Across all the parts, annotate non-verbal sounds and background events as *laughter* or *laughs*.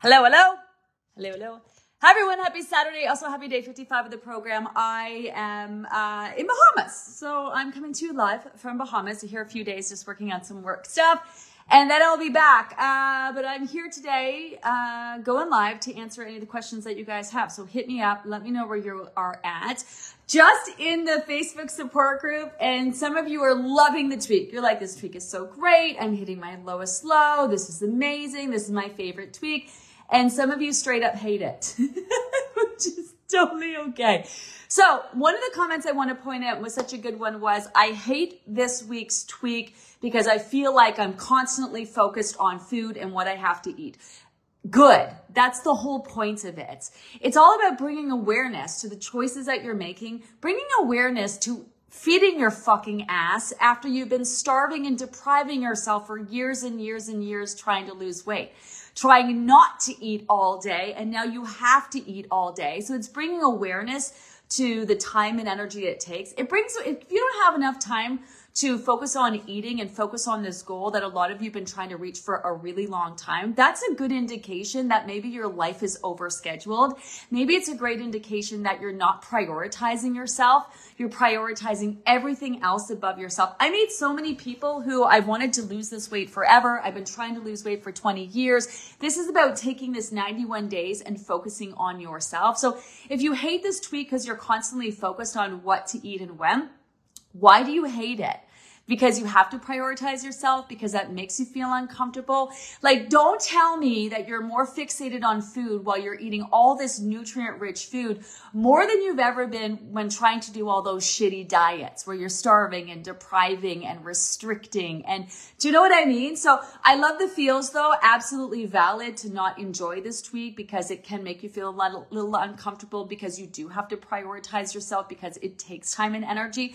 Hello, hello. Hello, hello. Hi, everyone. Happy Saturday. Also, happy day 55 of the program. I am uh, in Bahamas. So I'm coming to you live from Bahamas here a few days, just working on some work stuff. And then I'll be back. Uh, but I'm here today, uh, going live to answer any of the questions that you guys have. So hit me up. Let me know where you are at. Just in the Facebook support group. And some of you are loving the tweak. You're like, this tweak is so great. I'm hitting my lowest low. This is amazing. This is my favorite tweak. And some of you straight up hate it, which is totally okay. So one of the comments I want to point out was such a good one was, I hate this week's tweak because I feel like I'm constantly focused on food and what I have to eat. Good. That's the whole point of it. It's all about bringing awareness to the choices that you're making, bringing awareness to feeding your fucking ass after you've been starving and depriving yourself for years and years and years trying to lose weight trying not to eat all day and now you have to eat all day. So it's bringing awareness to the time and energy it takes. It brings, if you don't have enough time to focus on eating and focus on this goal that a lot of you have been trying to reach for a really long time, that's a good indication that maybe your life is overscheduled. Maybe it's a great indication that you're not prioritizing yourself. You're prioritizing everything else above yourself. I meet so many people who I've wanted to lose this weight forever. I've been trying to lose weight for 20 years. This is about taking this 91 days and focusing on yourself. So if you hate this tweak because you're constantly focused on what to eat and when, why do you hate it? Because you have to prioritize yourself because that makes you feel uncomfortable. Like, don't tell me that you're more fixated on food while you're eating all this nutrient rich food more than you've ever been when trying to do all those shitty diets where you're starving and depriving and restricting. And do you know what I mean? So I love the feels though. Absolutely valid to not enjoy this tweak because it can make you feel a little, little uncomfortable because you do have to prioritize yourself because it takes time and energy.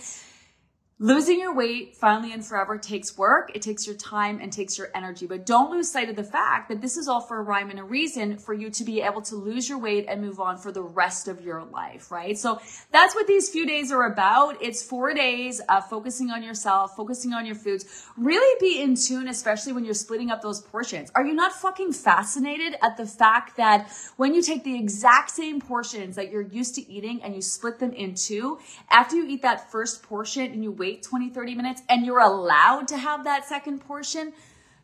Losing your weight finally and forever takes work. It takes your time and takes your energy, but don't lose sight of the fact that this is all for a rhyme and a reason for you to be able to lose your weight and move on for the rest of your life, right? So that's what these few days are about. It's four days of focusing on yourself, focusing on your foods. Really be in tune, especially when you're splitting up those portions. Are you not fucking fascinated at the fact that when you take the exact same portions that you're used to eating and you split them in two, after you eat that first portion and you wait wait 20, 30 minutes and you're allowed to have that second portion,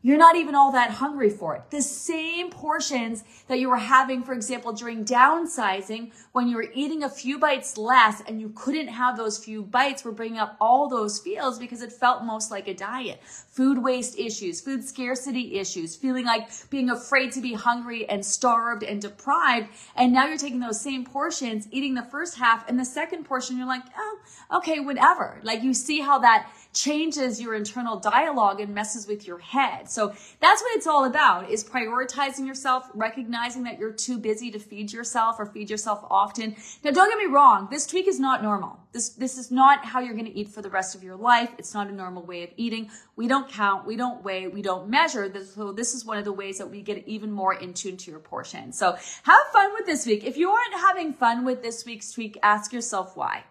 you're not even all that hungry for it. The same portions that you were having, for example, during downsizing, when you were eating a few bites less and you couldn't have those few bites, were bringing up all those feels because it felt most like a diet. Food waste issues, food scarcity issues, feeling like being afraid to be hungry and starved and deprived. And now you're taking those same portions, eating the first half and the second portion, you're like, oh, okay, whatever. Like you see how that changes your internal dialogue and messes with your head. So that's what it's all about is prioritizing yourself, recognizing that you're too busy to feed yourself or feed yourself often. Now don't get me wrong, this tweak is not normal. This this is not how you're going to eat for the rest of your life. It's not a normal way of eating. We don't count, we don't weigh, we don't measure. So this is one of the ways that we get even more in tune to your portion. So have fun with this week. If you aren't having fun with this week's tweak, ask yourself why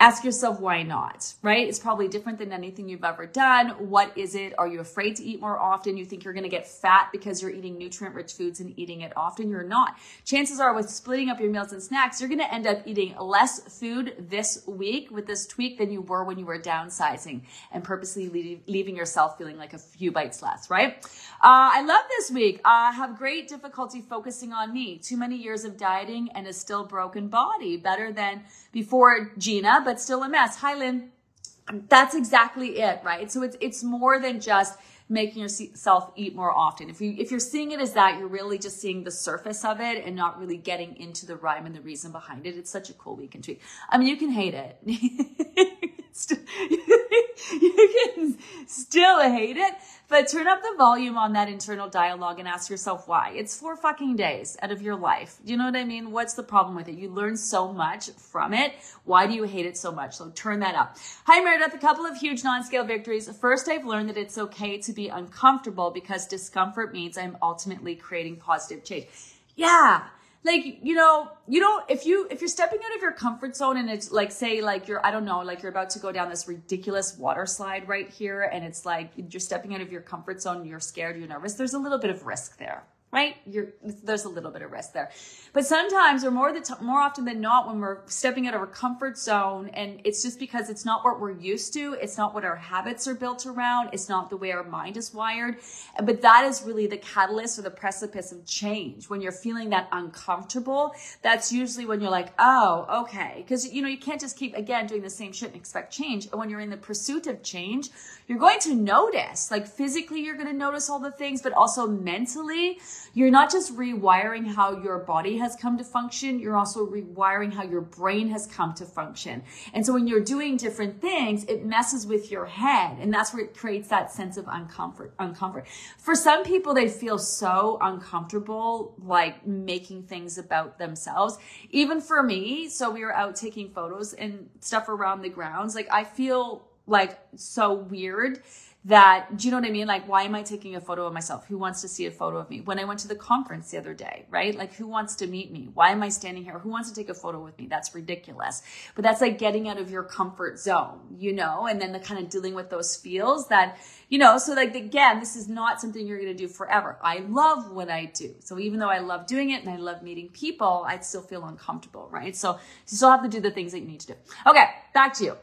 ask yourself why not, right? It's probably different than anything you've ever done. What is it? Are you afraid to eat more often? You think you're going to get fat because you're eating nutrient rich foods and eating it often? You're not. Chances are with splitting up your meals and snacks, you're going to end up eating less food this week with this tweak than you were when you were downsizing and purposely leaving yourself feeling like a few bites less, right? Uh, I love this week. I have great difficulty focusing on me. Too many years of dieting and a still broken body. Better than before Gina, but still a mess. Hi, Lynn. That's exactly it, right? So it's, it's more than just making yourself eat more often. If you if you're seeing it as that, you're really just seeing the surface of it and not really getting into the rhyme and the reason behind it. It's such a cool weekend tweak. I mean, you can hate it. *laughs* st- *laughs* you can still hate it, but turn up the volume on that internal dialogue and ask yourself why. It's four fucking days out of your life. You know what I mean? What's the problem with it? You learn so much from it. Why do you hate it so much? So turn that up. Hi, Meredith. A couple of huge non-scale victories. First, I've learned that it's okay to be uncomfortable because discomfort means I'm ultimately creating positive change. Yeah like you know you don't if you if you're stepping out of your comfort zone and it's like say like you're i don't know like you're about to go down this ridiculous water slide right here and it's like you're stepping out of your comfort zone you're scared you're nervous there's a little bit of risk there right? You're, there's a little bit of risk there. But sometimes, or more the t- more often than not, when we're stepping out of our comfort zone, and it's just because it's not what we're used to, it's not what our habits are built around, it's not the way our mind is wired. But that is really the catalyst or the precipice of change. When you're feeling that uncomfortable, that's usually when you're like, oh, okay, because you know you can't just keep again doing the same shit and expect change. And when you're in the pursuit of change, you're going to notice, like physically, you're going to notice all the things, but also mentally you're not just rewiring how your body has come to function, you're also rewiring how your brain has come to function. And so when you're doing different things, it messes with your head. And that's where it creates that sense of uncomfort, uncomfort. For some people, they feel so uncomfortable, like making things about themselves. Even for me, so we were out taking photos and stuff around the grounds. Like I feel like so weird that do you know what I mean? Like, why am I taking a photo of myself? Who wants to see a photo of me? When I went to the conference the other day, right? Like, who wants to meet me? Why am I standing here? Who wants to take a photo with me? That's ridiculous. But that's like getting out of your comfort zone, you know, and then the kind of dealing with those feels that, you know, so like again, this is not something you're to do forever. I love what I do. So even though I love doing it and I love meeting people, I'd still feel uncomfortable, right? So you still have to do the things that you need to do. Okay, back to you.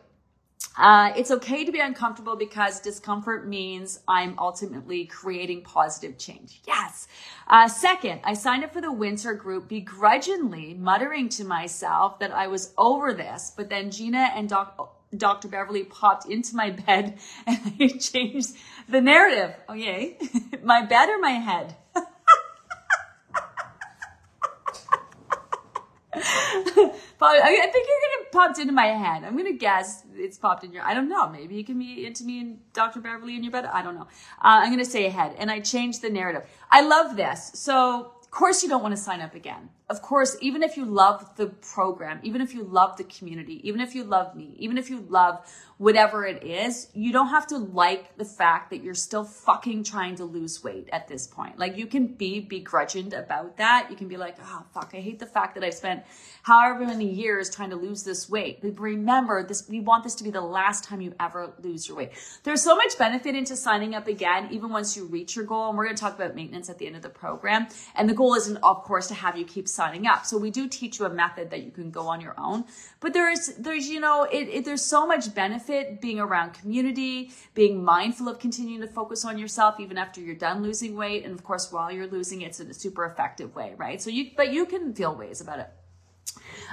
Uh, it's okay to be uncomfortable because discomfort means I'm ultimately creating positive change. Yes. Uh, second, I signed up for the winter group begrudgingly, muttering to myself that I was over this. But then Gina and Doc, Dr. Beverly popped into my bed *laughs* and I changed the narrative. Oh, yay. *laughs* my bed or my head? *laughs* I think you're gonna popped into my head. I'm gonna guess it's popped in your. I don't know. Maybe you can be into me and Dr. Beverly in your bed. I don't know. Uh, I'm gonna say ahead, and I changed the narrative. I love this. So, course, you don't want to sign up again of course, even if you love the program, even if you love the community, even if you love me, even if you love whatever it is, you don't have to like the fact that you're still fucking trying to lose weight at this point. Like you can be begrudging about that. You can be like, oh fuck, I hate the fact that I've spent however many years trying to lose this weight. But remember this, we want this to be the last time you ever lose your weight. There's so much benefit into signing up again, even once you reach your goal. And we're going to talk about maintenance at the end of the program. And the goal isn't, of course, to have you keep signing up. So we do teach you a method that you can go on your own. But there's, there's, you know, it, it, there's so much benefit being around community, being mindful of continuing to focus on yourself even after you're done losing weight. And of course, while you're losing, it's in a super effective way, right? So you, but you can feel ways about it.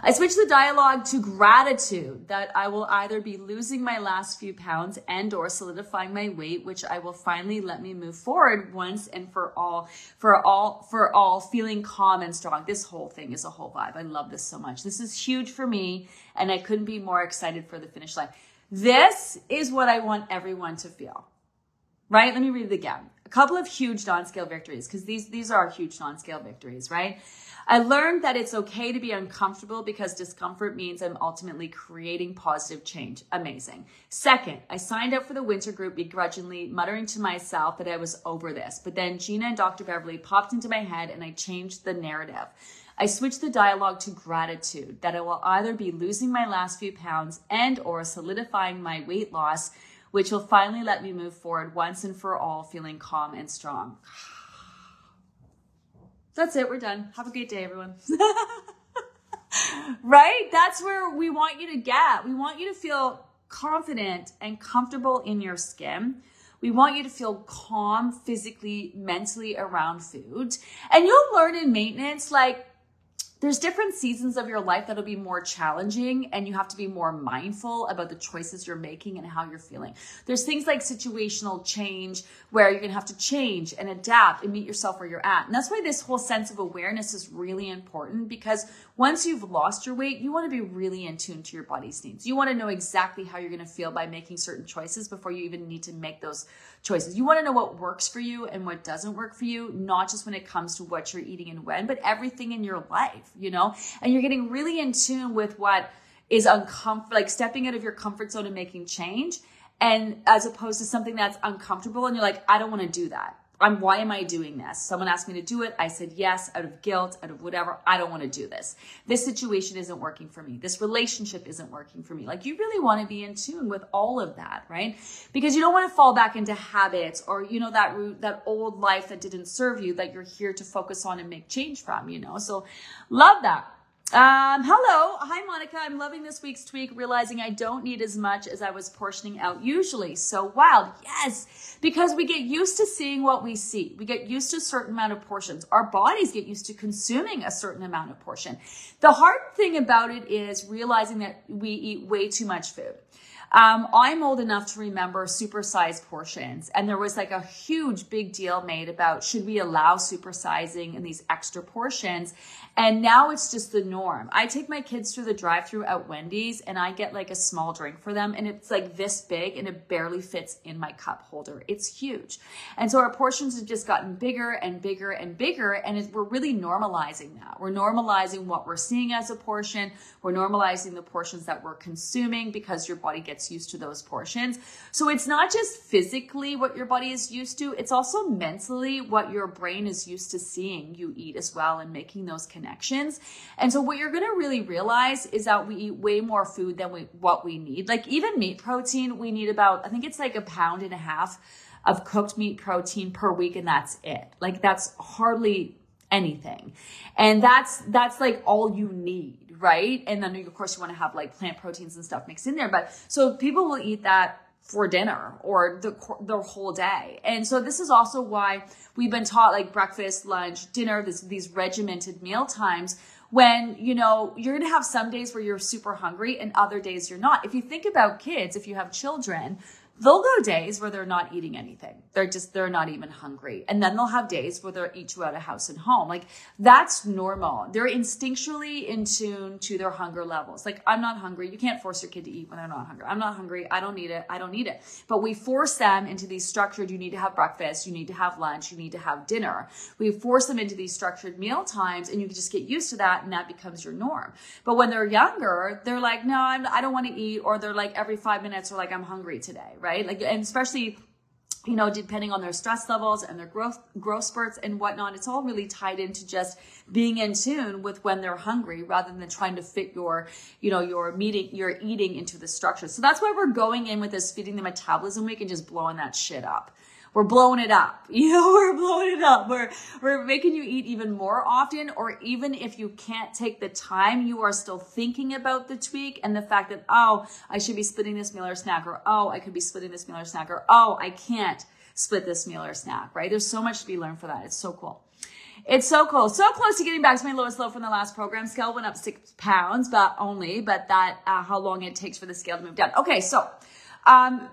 I switch the dialogue to gratitude that I will either be losing my last few pounds and or solidifying my weight, which I will finally let me move forward once and for all, for all, for all feeling calm and strong. This whole thing is a whole vibe. I love this so much. This is huge for me and I couldn't be more excited for the finish line. This is what I want everyone to feel. Right? Let me read it again. A couple of huge non-scale victories because these, these are huge non-scale victories, right? I learned that it's okay to be uncomfortable because discomfort means I'm ultimately creating positive change. Amazing. Second, I signed up for the winter group begrudgingly, muttering to myself that I was over this. But then Gina and Dr. Beverly popped into my head and I changed the narrative. I switched the dialogue to gratitude that I will either be losing my last few pounds and or solidifying my weight loss, which will finally let me move forward once and for all, feeling calm and strong. That's it. We're done. Have a great day, everyone. *laughs* right? That's where we want you to get. We want you to feel confident and comfortable in your skin. We want you to feel calm physically, mentally around food. And you'll learn in maintenance, like there's different seasons of your life that'll be more challenging and you have to be more mindful about the choices you're making and how you're feeling. There's things like situational change where you're going to have to change and adapt and meet yourself where you're at. And that's why this whole sense of awareness is really important because once you've lost your weight, you want to be really in tune to your body's needs. You want to know exactly how you're going to feel by making certain choices before you even need to make those choices. You want to know what works for you and what doesn't work for you, not just when it comes to what you're eating and when, but everything in your life, you know? And you're getting really in tune with what is uncomfortable, like stepping out of your comfort zone and making change. And as opposed to something that's uncomfortable and you're like, I don't want to do that. I'm, why am I doing this? Someone asked me to do it. I said yes out of guilt, out of whatever. I don't want to do this. This situation isn't working for me. This relationship isn't working for me. Like you really want to be in tune with all of that, right? Because you don't want to fall back into habits or, you know, that root, that old life that didn't serve you that you're here to focus on and make change from, you know? So love that. Um, hello. Hi, Monica. I'm loving this week's tweak, realizing I don't need as much as I was portioning out usually. So wild. Yes. Because we get used to seeing what we see. We get used to a certain amount of portions. Our bodies get used to consuming a certain amount of portion. The hard thing about it is realizing that we eat way too much food. Um, I'm old enough to remember supersized portions, and there was like a huge big deal made about should we allow supersizing and these extra portions. And now it's just the norm. I take my kids through the drive through at Wendy's and I get like a small drink for them and it's like this big and it barely fits in my cup holder. It's huge. And so our portions have just gotten bigger and bigger and bigger. And we're really normalizing that. We're normalizing what we're seeing as a portion. We're normalizing the portions that we're consuming because your body gets used to those portions. So it's not just physically what your body is used to, it's also mentally what your brain is used to seeing you eat as well and making those connections connections. And so what you're going to really realize is that we eat way more food than we, what we need. Like even meat protein, we need about, I think it's like a pound and a half of cooked meat protein per week. And that's it. Like that's hardly anything. And that's, that's like all you need. Right. And then of course you want to have like plant proteins and stuff mixed in there. But so people will eat that for dinner or the whole day. And so this is also why we've been taught like breakfast, lunch, dinner, this, these regimented meal times when, you know, you're going to have some days where you're super hungry and other days you're not. If you think about kids, if you have children, they'll go days where they're not eating anything. They're just, they're not even hungry. And then they'll have days where they're eat you out of house and home. Like that's normal. They're instinctually in tune to their hunger levels. Like I'm not hungry. You can't force your kid to eat when they're not hungry. I'm not hungry. I don't need it. I don't need it. But we force them into these structured, you need to have breakfast. You need to have lunch. You need to have dinner. We force them into these structured meal times and you just get used to that and that becomes your norm. But when they're younger, they're like, no, I'm, I don't want to eat. Or they're like every five minutes, or like, I'm hungry today. Right right? Like, and especially you know, depending on their stress levels and their growth growth spurts and whatnot, it's all really tied into just being in tune with when they're hungry rather than trying to fit your, you know, your meeting, your eating into the structure. So that's why we're going in with this feeding the metabolism week and just blowing that shit up we're blowing it up. *laughs* You know, we're blowing it up. We're, we're making you eat even more often, or even if you can't take the time, you are still thinking about the tweak and the fact that, oh, I should be splitting this meal or snack, or oh, I could be splitting this meal or snack, or oh, I can't split this meal or snack, right? There's so much to be learned for that. It's so cool. It's so cool. So close to getting back to my lowest low from the last program. Scale went up six pounds, but only, but that, uh, how long it takes for the scale to move down. Okay. So, um,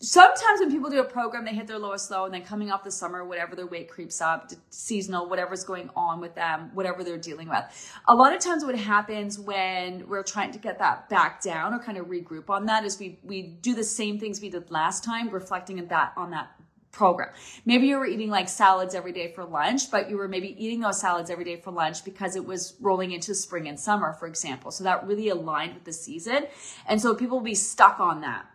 sometimes when people do a program, they hit their lowest low and then coming off the summer, whatever their weight creeps up, seasonal, whatever's going on with them, whatever they're dealing with. A lot of times what happens when we're trying to get that back down or kind of regroup on that is we, we do the same things we did last time, reflecting on that, on that program. Maybe you were eating like salads every day for lunch, but you were maybe eating those salads every day for lunch because it was rolling into spring and summer, for example. So that really aligned with the season. And so people will be stuck on that.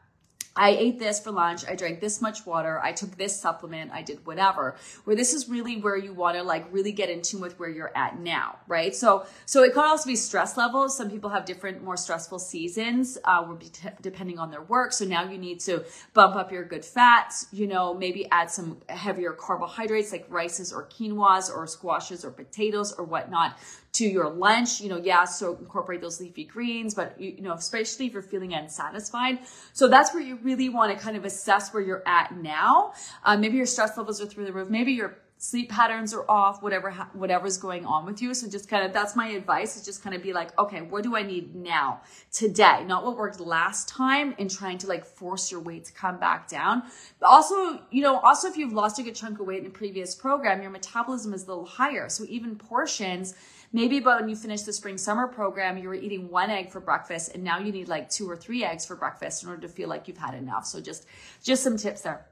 I ate this for lunch. I drank this much water. I took this supplement. I did whatever. Where this is really where you want to like really get in tune with where you're at now, right? So, so it could also be stress levels. Some people have different, more stressful seasons, uh, depending on their work. So now you need to bump up your good fats, you know, maybe add some heavier carbohydrates like rices or quinoas or squashes or potatoes or whatnot to your lunch. You know, yeah, so incorporate those leafy greens, but you, you know, especially if you're feeling unsatisfied. So that's where you really want to kind of assess where you're at now. Uh, maybe your stress levels are through the roof. Maybe you're sleep patterns are off, whatever whatever's going on with you. So just kind of that's my advice is just kind of be like, okay, what do I need now, today? Not what worked last time, and trying to like force your weight to come back down. But also, you know, also if you've lost a good chunk of weight in a previous program, your metabolism is a little higher. So even portions. Maybe but when you finish the spring summer program, you were eating one egg for breakfast and now you need like two or three eggs for breakfast in order to feel like you've had enough. So just just some tips there.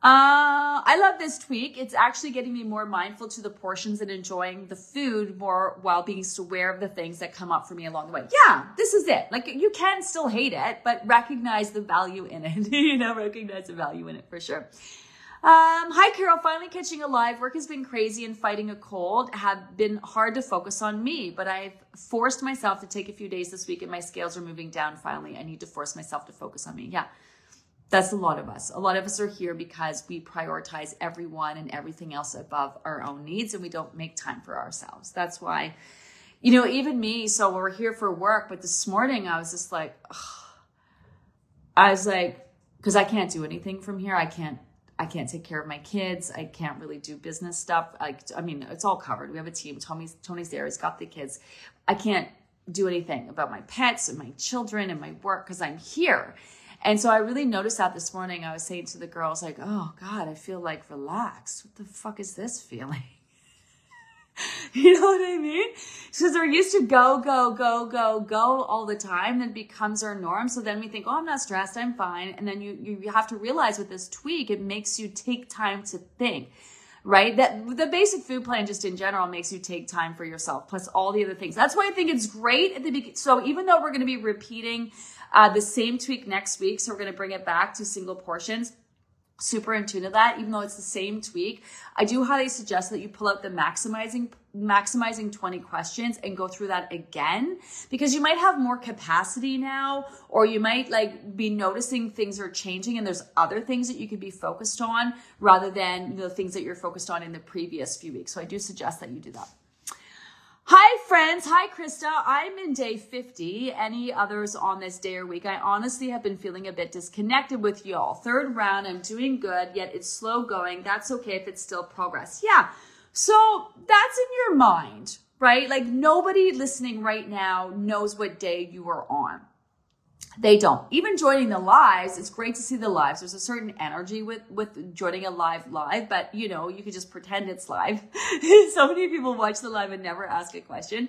Uh, I love this tweak. It's actually getting me more mindful to the portions and enjoying the food more while being aware of the things that come up for me along the way. Yeah, this is it. Like you can still hate it, but recognize the value in it. *laughs* you know, recognize the value in it for sure. Um, hi, Carol. Finally catching a live. Work has been crazy and fighting a cold have been hard to focus on me, but I've forced myself to take a few days this week and my scales are moving down finally. I need to force myself to focus on me. Yeah that's a lot of us. A lot of us are here because we prioritize everyone and everything else above our own needs and we don't make time for ourselves. That's why, you know, even me, so we're here for work, but this morning I was just like, ugh. *sighs* I was like, because I can't do anything from here. I can't I can't take care of my kids. I can't really do business stuff. Like, I mean, it's all covered. We have a team. Tony's Tony's there. He's got the kids. I can't do anything about my pets and my children and my work because I'm here. And so I really noticed that this morning. I was saying to the girls, like, oh God, I feel like relaxed. What the fuck is this feeling? *laughs* you know what I mean? Because we're used to go, go, go, go, go all the time. That becomes our norm. So then we think, oh, I'm not stressed. I'm fine. And then you, you have to realize with this tweak, it makes you take time to think right? That the basic food plan just in general makes you take time for yourself, plus all the other things. That's why I think it's great at the beginning. So even though we're going to be repeating uh, the same tweak next week. So we're going to bring it back to single portions super in tune to that even though it's the same tweak i do highly suggest that you pull out the maximizing maximizing 20 questions and go through that again because you might have more capacity now or you might like be noticing things are changing and there's other things that you could be focused on rather than the things that you're focused on in the previous few weeks. So i do suggest that you do that Hi, friends. Hi, Krista. I'm in day 50. Any others on this day or week? I honestly have been feeling a bit disconnected with y'all. Third round, I'm doing good, yet it's slow going. That's okay if it's still progress. Yeah. So that's in your mind, right? Like nobody listening right now knows what day you are on they don't. Even joining the lives it's great to see the lives. There's a certain energy with with joining a live live but you know you could just pretend it's live. *laughs* So many people watch the live and never ask a question.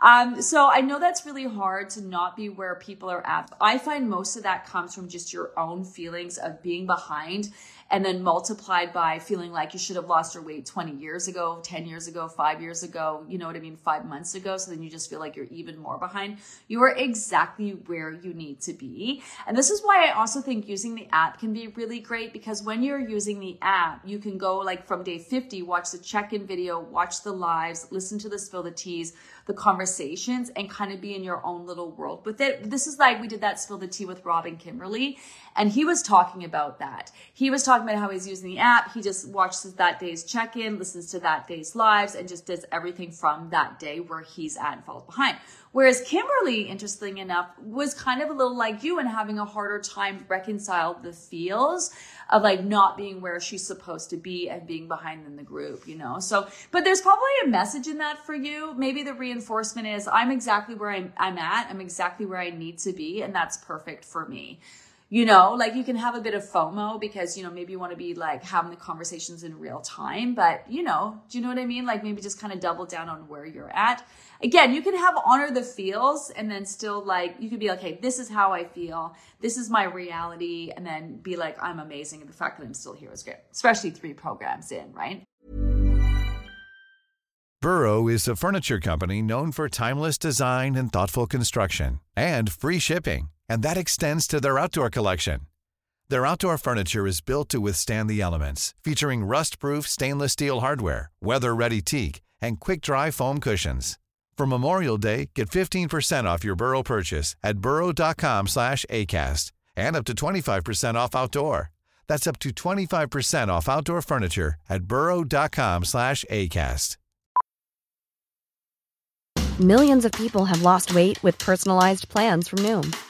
Um, so i know that's really hard to not be where people are at. I find most of that comes from just your own feelings of being behind and then multiplied by feeling like you should have lost your weight 20 years ago, 10 years ago, five years ago, you know what I mean, five months ago. So then you just feel like you're even more behind. You are exactly where you need to be. And this is why I also think using the app can be really great because when you're using the app, you can go like from day 50, watch the check in video, watch the lives, listen to the spill the teas the conversations and kind of be in your own little world with it. This is like we did that spill the tea with Robin Kimberly, and he was talking about that. He was talking about how he's using the app. He just watches that day's check in, listens to that day's lives, and just does everything from that day where he's at and falls behind. Whereas Kimberly, interestingly enough, was kind of a little like you and having a harder time reconcile the feels of like not being where she's supposed to be and being behind in the group, you know? So, but there's probably a message in that for you. Maybe the reinforcement is I'm exactly where I'm, I'm at. I'm exactly where I need to be. And that's perfect for me you know like you can have a bit of fomo because you know maybe you want to be like having the conversations in real time but you know do you know what i mean? Like maybe just kind of double down on where you're at. Again you can have honor the feels and then still like you could be like hey this is how i feel. This is my reality and then be like i'm amazing and the fact that i'm still here is great especially three programs in right? Burrow is a furniture company known for timeless design and thoughtful construction and free shipping and that extends to their outdoor collection. Their outdoor furniture is built to withstand the elements, featuring rust-proof stainless steel hardware, weather-ready teak, and quick-dry foam cushions. For Memorial Day, get 15% off your Burrow purchase at burrow.com slash ACAST and up to 25% off outdoor. That's up to 25% off outdoor furniture at burrow.com slash ACAST. Millions of people have lost weight with personalized plans from Noom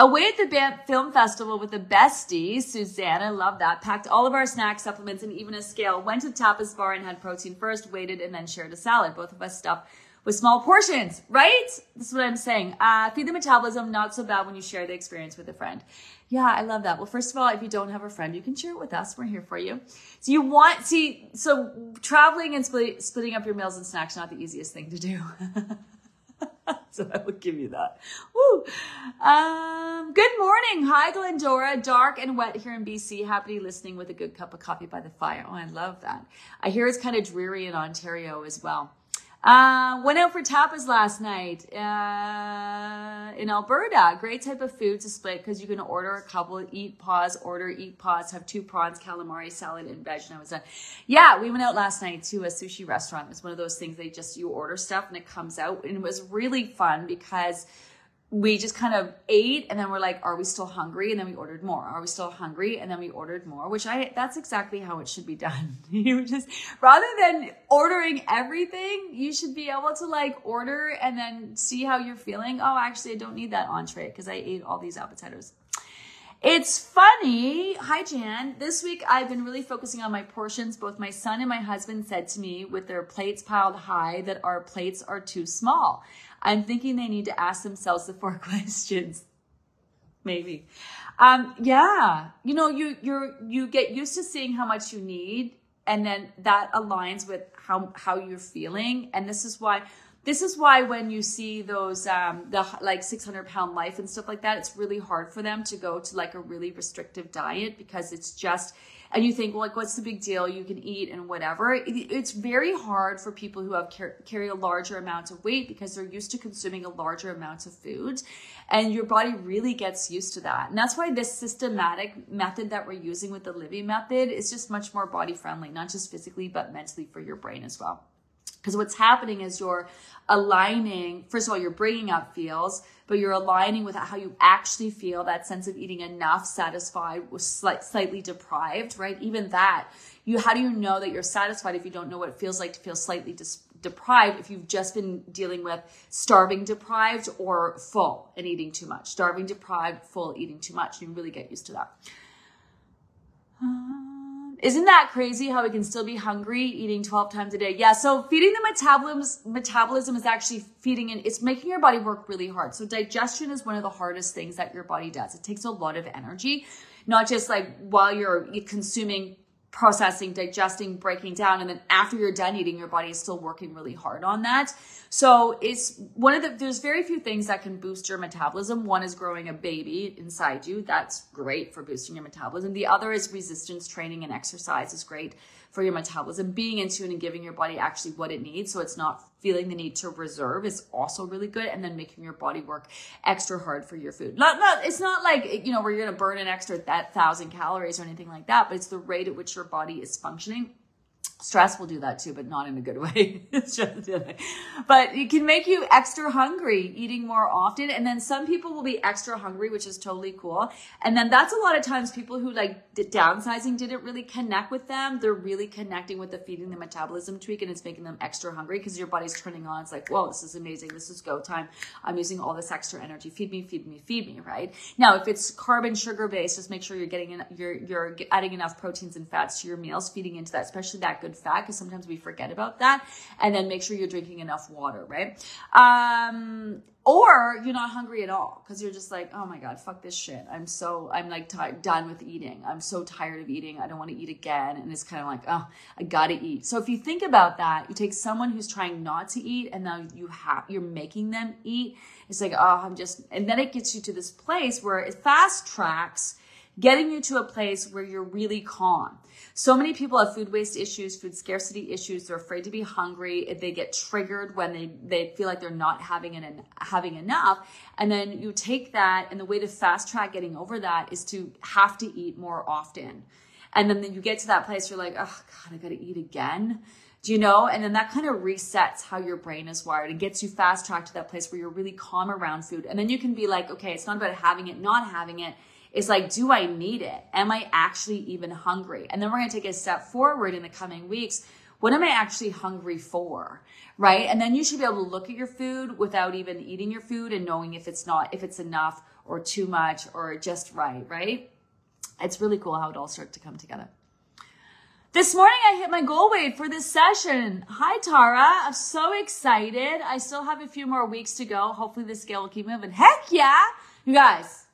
Away at the Banff Film Festival with the besties, Susanna, love that, packed all of our snacks, supplements, and even a scale, went to the tapas bar and had protein first, waited, and then shared a salad. Both of us stuffed with small portions, right? This is what I'm saying. Uh, feed the metabolism, not so bad when you share the experience with a friend. Yeah, I love that. Well, first of all, if you don't have a friend, you can share it with us. We're here for you. So you want, see, so traveling and split, splitting up your meals and snacks, not the easiest thing to do. *laughs* *laughs* so I would give you that. Woo. Um, good morning. Hi, Glendora. Dark and wet here in BC. Happy listening with a good cup of coffee by the fire. Oh, I love that. I hear it's kind of dreary in Ontario as well. Uh, went out for tapas last night uh, in Alberta. Great type of food to split because you can order a couple, eat, pause, order, eat, pause, have two prawns, calamari, salad, and veg. And I was done. Yeah, we went out last night to a sushi restaurant. It's one of those things they just, you order stuff and it comes out. And it was really fun because we just kind of ate and then we're like are we still hungry and then we ordered more are we still hungry and then we ordered more which i that's exactly how it should be done *laughs* you just rather than ordering everything you should be able to like order and then see how you're feeling oh actually i don't need that entree because i ate all these appetizers it's funny. Hi, Jan. This week I've been really focusing on my portions. Both my son and my husband said to me with their plates piled high that our plates are too small. I'm thinking they need to ask themselves the four *laughs* questions. Maybe. Um, yeah. You know, you, you're, you get used to seeing how much you need and then that aligns with how, how you're feeling. And this is why, this is why when you see those, um, the like 600 pound life and stuff like that, it's really hard for them to go to like a really restrictive diet because it's just, and you think, well, like, what's the big deal? You can eat and whatever. It's very hard for people who have car- carry a larger amount of weight because they're used to consuming a larger amount of food, and your body really gets used to that. And that's why this systematic method that we're using with the Livy method is just much more body friendly, not just physically but mentally for your brain as well. Because what's happening is you're aligning, first of all, you're bringing up feels, but you're aligning with how you actually feel that sense of eating enough, satisfied, slight, slightly deprived, right? Even that, you, how do you know that you're satisfied if you don't know what it feels like to feel slightly dis- deprived if you've just been dealing with starving deprived or full and eating too much? Starving deprived, full, eating too much. You really get used to that. Um, isn't that crazy how we can still be hungry eating 12 times a day? Yeah. So feeding the metabolism, metabolism is actually feeding and it's making your body work really hard. So digestion is one of the hardest things that your body does. It takes a lot of energy, not just like while you're consuming processing, digesting, breaking down. And then after you're done eating, your body is still working really hard on that. So it's one of the, there's very few things that can boost your metabolism. One is growing a baby inside you. That's great for boosting your metabolism. The other is resistance training and exercise is great for your metabolism. Being in tune and giving your body actually what it needs. So it's not feeling the need to reserve is also really good. And then making your body work extra hard for your food. Not, not, it's not like, you know, where you're going to burn an extra that thousand calories or anything like that, but it's the rate at which your body is functioning Stress will do that too, but not in a good way. *laughs* it's just, but it can make you extra hungry eating more often. And then some people will be extra hungry, which is totally cool. And then that's a lot of times people who like downsizing didn't really connect with them. They're really connecting with the feeding the metabolism tweak and it's making them extra hungry because your body's turning on. It's like, whoa, this is amazing. This is go time. I'm using all this extra energy. Feed me, feed me, feed me, right? Now, if it's carb and sugar based, just make sure you're getting in, you're, you're adding enough proteins and fats to your meals, feeding into that, especially that good good fat because sometimes we forget about that. And then make sure you're drinking enough water, right? Um, or you're not hungry at all because you're just like, oh my God, fuck this shit. I'm so, I'm like t- done with eating. I'm so tired of eating. I don't want to eat again. And it's kind of like, oh, I gotta eat. So if you think about that, you take someone who's trying not to eat and now you have, you're making them eat. It's like, oh, I'm just, and then it gets you to this place where it fast tracks getting you to a place where you're really calm. So many people have food waste issues, food scarcity issues. They're afraid to be hungry. They get triggered when they, they feel like they're not having an, having enough. And then you take that and the way to fast track getting over that is to have to eat more often. And then you get to that place, you're like, oh God, I gotta eat again. Do you know? And then that kind of resets how your brain is wired and gets you fast tracked to that place where you're really calm around food. And then you can be like, okay, it's not about having it, not having it. It's like, do I need it? Am I actually even hungry? And then we're going to take a step forward in the coming weeks. What am I actually hungry for? Right. And then you should be able to look at your food without even eating your food and knowing if it's not, if it's enough or too much or just right. Right. It's really cool how it all starts to come together. This morning I hit my goal weight for this session. Hi Tara, I'm so excited. I still have a few more weeks to go. Hopefully the scale will keep moving. Heck yeah! You guys,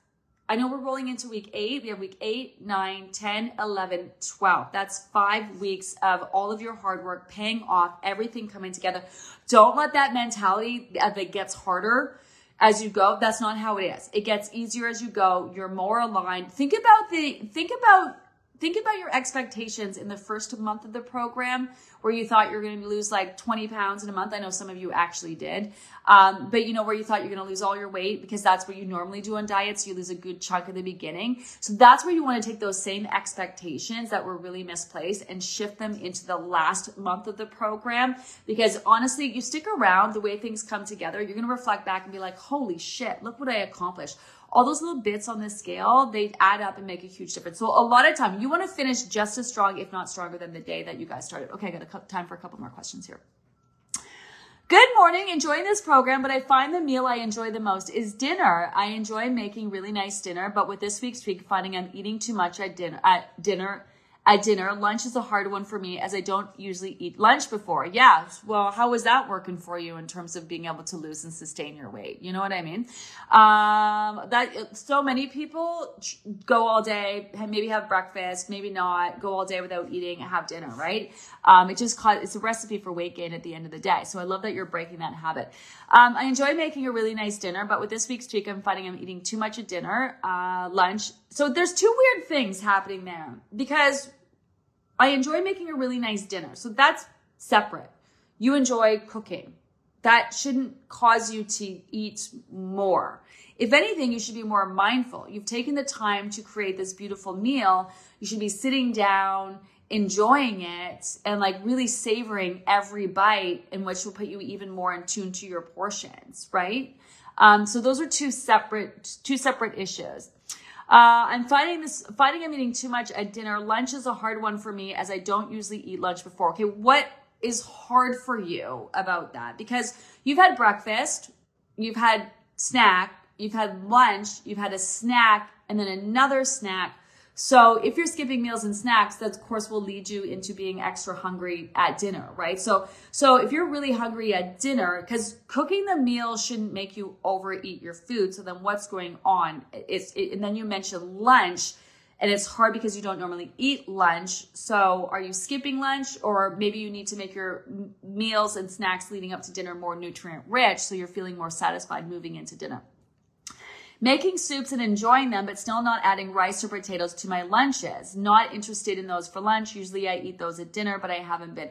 I know we're rolling into week eight. We have week eight, nine, 10, 11, 12. That's five weeks of all of your hard work paying off, everything coming together. Don't let that mentality uh, that it gets harder as you go. That's not how it is. It gets easier as you go. You're more aligned. Think about the, think about think about your expectations in the first month of the program where you thought you were going to lose like 20 pounds in a month. I know some of you actually did. Um, but you know, where you thought you're going to lose all your weight because that's what you normally do on diets. You lose a good chunk at the beginning. So that's where you want to take those same expectations that were really misplaced and shift them into the last month of the program. Because honestly, you stick around the way things come together, you're going to reflect back and be like, holy shit, look what I accomplished all those little bits on the scale, they add up and make a huge difference. So a lot of time, you want to finish just as strong, if not stronger than the day that you guys started. Okay, I got a time for a couple more questions here. Good morning, enjoying this program, but I find the meal I enjoy the most is dinner. I enjoy making really nice dinner, but with this week's tweak, finding I'm eating too much at dinner, at dinner at dinner. Lunch is a hard one for me as I don't usually eat lunch before. Yeah. Well, how is that working for you in terms of being able to lose and sustain your weight? You know what I mean? Um, that so many people go all day, maybe have breakfast, maybe not, go all day without eating, and have dinner, right? Um, it just cause, it's a recipe for weight gain at the end of the day. So I love that you're breaking that habit. Um, I enjoy making a really nice dinner, but with this week's tweak, I'm finding I'm eating too much at dinner, uh, lunch. So there's two weird things happening there because I enjoy making a really nice dinner. So that's separate. You enjoy cooking. That shouldn't cause you to eat more. If anything, you should be more mindful. You've taken the time to create this beautiful meal. You should be sitting down, enjoying it, and like really savoring every bite, in which will put you even more in tune to your portions, right? Um, so those are two separate, two separate issues. Uh, I'm finding this, finding I'm eating too much at dinner. Lunch is a hard one for me as I don't usually eat lunch before. Okay. What is hard for you about that? Because you've had breakfast, you've had snack, you've had lunch, you've had a snack, and then another snack. So if you're skipping meals and snacks, that of course will lead you into being extra hungry at dinner, right? So, so if you're really hungry at dinner, because cooking the meal shouldn't make you overeat your food. So then what's going on? It's, it, and then you mentioned lunch and it's hard because you don't normally eat lunch. So are you skipping lunch or maybe you need to make your meals and snacks leading up to dinner more nutrient rich. So you're feeling more satisfied moving into dinner making soups and enjoying them, but still not adding rice or potatoes to my lunches. Not interested in those for lunch. Usually I eat those at dinner, but I haven't been.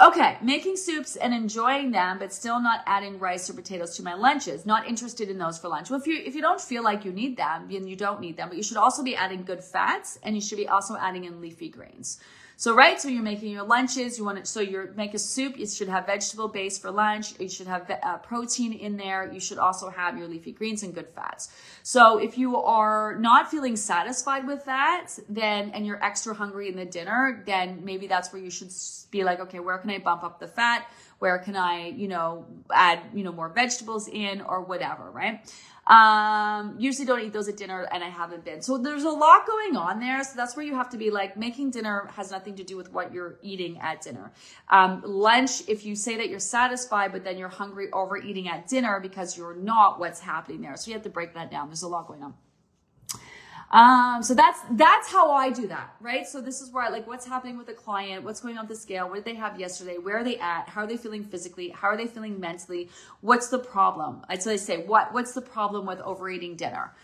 Okay, making soups and enjoying them, but still not adding rice or potatoes to my lunches. Not interested in those for lunch. Well, if you if you don't feel like you need them, then you don't need them. But you should also be adding good fats, and you should be also adding in leafy greens. So, right, so you're making your lunches. You want to, so you're make a soup. You should have vegetable base for lunch. You should have uh, protein in there. You should also have your leafy greens and good fats. So, if you are not feeling satisfied with that, then and you're extra hungry in the dinner, then maybe that's where you should be like, okay, where can I bump up the fat? Where can I, you know, add, you know, more vegetables in or whatever, right? Um, usually don't eat those at dinner and I haven't been. So there's a lot going on there. So that's where you have to be like making dinner has nothing to do with what you're eating at dinner. Um, lunch, if you say that you're satisfied, but then you're hungry overeating at dinner because you're not, what's happening there? So you have to break that down. There's a lot going on. Um, so that's that's how I do that, right? So this is where I like what's happening with the client, what's going on the scale, what did they have yesterday, where are they at, how are they feeling physically, how are they feeling mentally, what's the problem? So I say, what what's the problem with overeating dinner?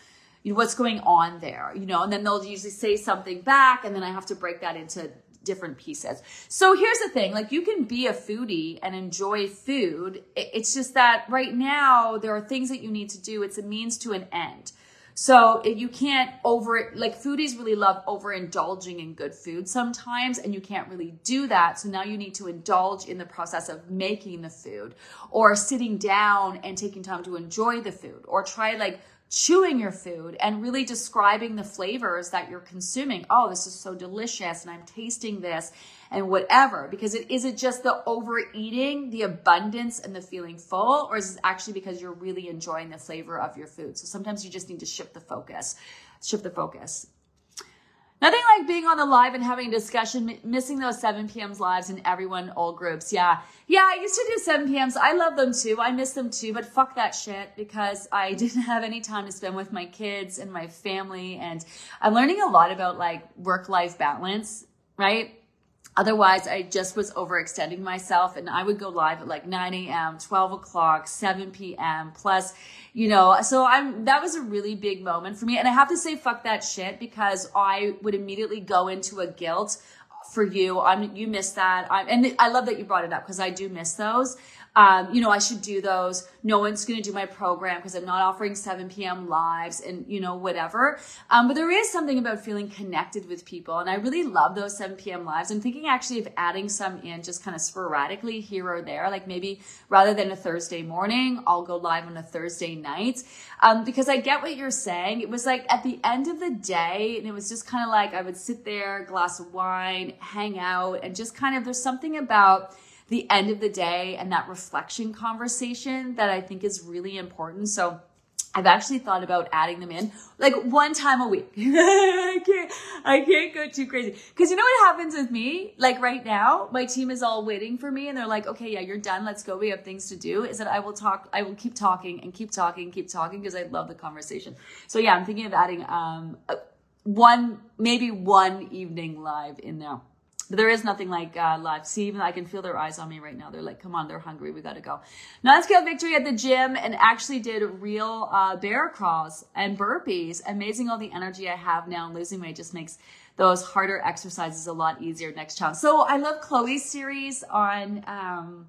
You know, what's going on there? You know, and then they'll usually say something back, and then I have to break that into different pieces. So here's the thing, like you can be a foodie and enjoy food. It's just that right now there are things that you need to do. It's a means to an end. So if you can't over, like foodies really love overindulging in good food sometimes, and you can't really do that. So now you need to indulge in the process of making the food or sitting down and taking time to enjoy the food or try like chewing your food and really describing the flavors that you're consuming. Oh, this is so delicious and I'm tasting this and whatever. Because it is it just the overeating, the abundance and the feeling full, or is it actually because you're really enjoying the flavor of your food? So sometimes you just need to shift the focus. Shift the focus. Nothing like being on the live and having a discussion, missing those 7 p.m.s lives and everyone, all groups. Yeah. Yeah, I used to do 7 p.m.s. I love them too. I miss them too, but fuck that shit because I *laughs* didn't have any time to spend with my kids and my family. And I'm learning a lot about like work life balance, right? Otherwise, I just was overextending myself and I would go live at like 9 a.m., 12 o'clock, 7 p.m. plus, you know, so I'm, that was a really big moment for me. And I have to say, fuck that shit because I would immediately go into a guilt for you. I'm, you missed that. I'm, and I love that you brought it up because I do miss those um, you know, I should do those. No one's going to do my program because I'm not offering 7 p.m. lives and, you know, whatever. Um, but there is something about feeling connected with people. And I really love those 7 p.m. lives. I'm thinking actually of adding some in just kind of sporadically here or there. Like maybe rather than a Thursday morning, I'll go live on a Thursday night. Um, because I get what you're saying. It was like at the end of the day, and it was just kind of like I would sit there, glass of wine, hang out, and just kind of, there's something about, the end of the day and that reflection conversation that I think is really important. So I've actually thought about adding them in like one time a week. *laughs* I can't, I can't go too crazy. Cause you know what happens with me? Like right now, my team is all waiting for me and they're like, okay, yeah, you're done. Let's go. We have things to do. Is that I will talk, I will keep talking and keep talking, keep talking because I love the conversation. So yeah, I'm thinking of adding, um, one, maybe one evening live in there. But there is nothing like uh, live. See, even I can feel their eyes on me right now. They're like, come on, they're hungry. We got to go. Non-scale victory at the gym and actually did real uh, bear crawls and burpees. Amazing all the energy I have now. Losing weight just makes those harder exercises a lot easier next challenge. So I love Chloe's series on, um,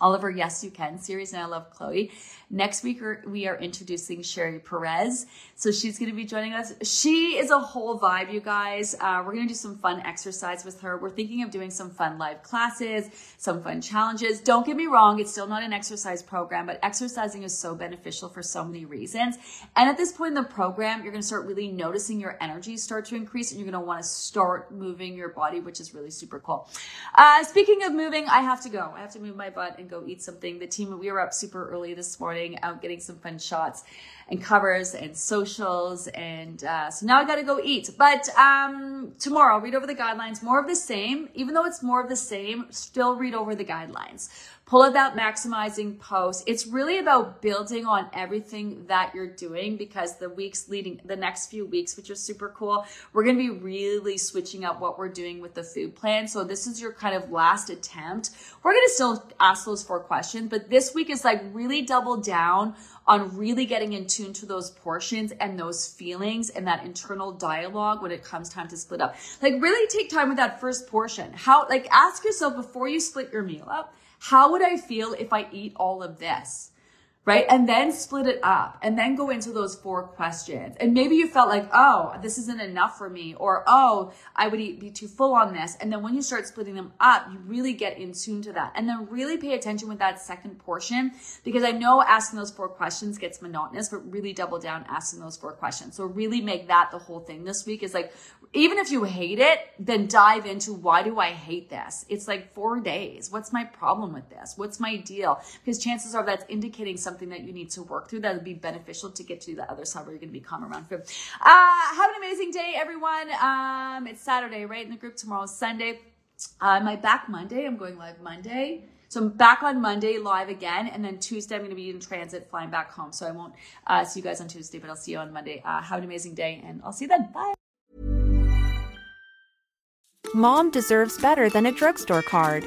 Oliver Yes You Can series, and I love Chloe. Next week, we are introducing Sherry Perez. So she's going to be joining us. She is a whole vibe, you guys. Uh, we're going to do some fun exercise with her. We're thinking of doing some fun live classes, some fun challenges. Don't get me wrong, it's still not an exercise program, but exercising is so beneficial for so many reasons. And at this point in the program, you're going to start really noticing your energy start to increase, and you're going to want to start moving your body, which is really super cool. Uh, speaking of moving, I have to go. I have to move my butt and go eat something. The team, we were up super early this morning, out getting some fun shots and covers and socials. And uh, so now I got to go eat. But um, tomorrow, I'll read over the guidelines, more of the same. Even though it's more of the same, still read over the guidelines pull it out maximizing post. It's really about building on everything that you're doing because the weeks leading, the next few weeks, which are super cool, we're going to be really switching up what we're doing with the food plan. So this is your kind of last attempt. We're going to still ask those four questions, but this week is like really double down on really getting in tune to those portions and those feelings and that internal dialogue when it comes time to split up. Like really take time with that first portion. How, like ask yourself before you split your meal up, how would I feel if I eat all of this? Right? And then split it up and then go into those four questions. And maybe you felt like, oh, this isn't enough for me, or oh, I would be too full on this. And then when you start splitting them up, you really get in tune to that. And then really pay attention with that second portion because I know asking those four questions gets monotonous, but really double down asking those four questions. So really make that the whole thing this week is like, even if you hate it, then dive into why do I hate this? It's like four days. What's my problem with this? What's my deal? Because chances are that's indicating something something that you need to work through that would be beneficial to get to the other side where you're going to be calm around food. Uh, have an amazing day, everyone. Um, it's Saturday, right? In the group tomorrow is Sunday. Uh, my back Monday. I'm going live Monday. So I'm back on Monday live again, and then Tuesday I'm going to be in transit flying back home. So I won't uh, see you guys on Tuesday, but I'll see you on Monday. Uh, have an amazing day, and I'll see you then. Bye. Mom deserves better than a drugstore card.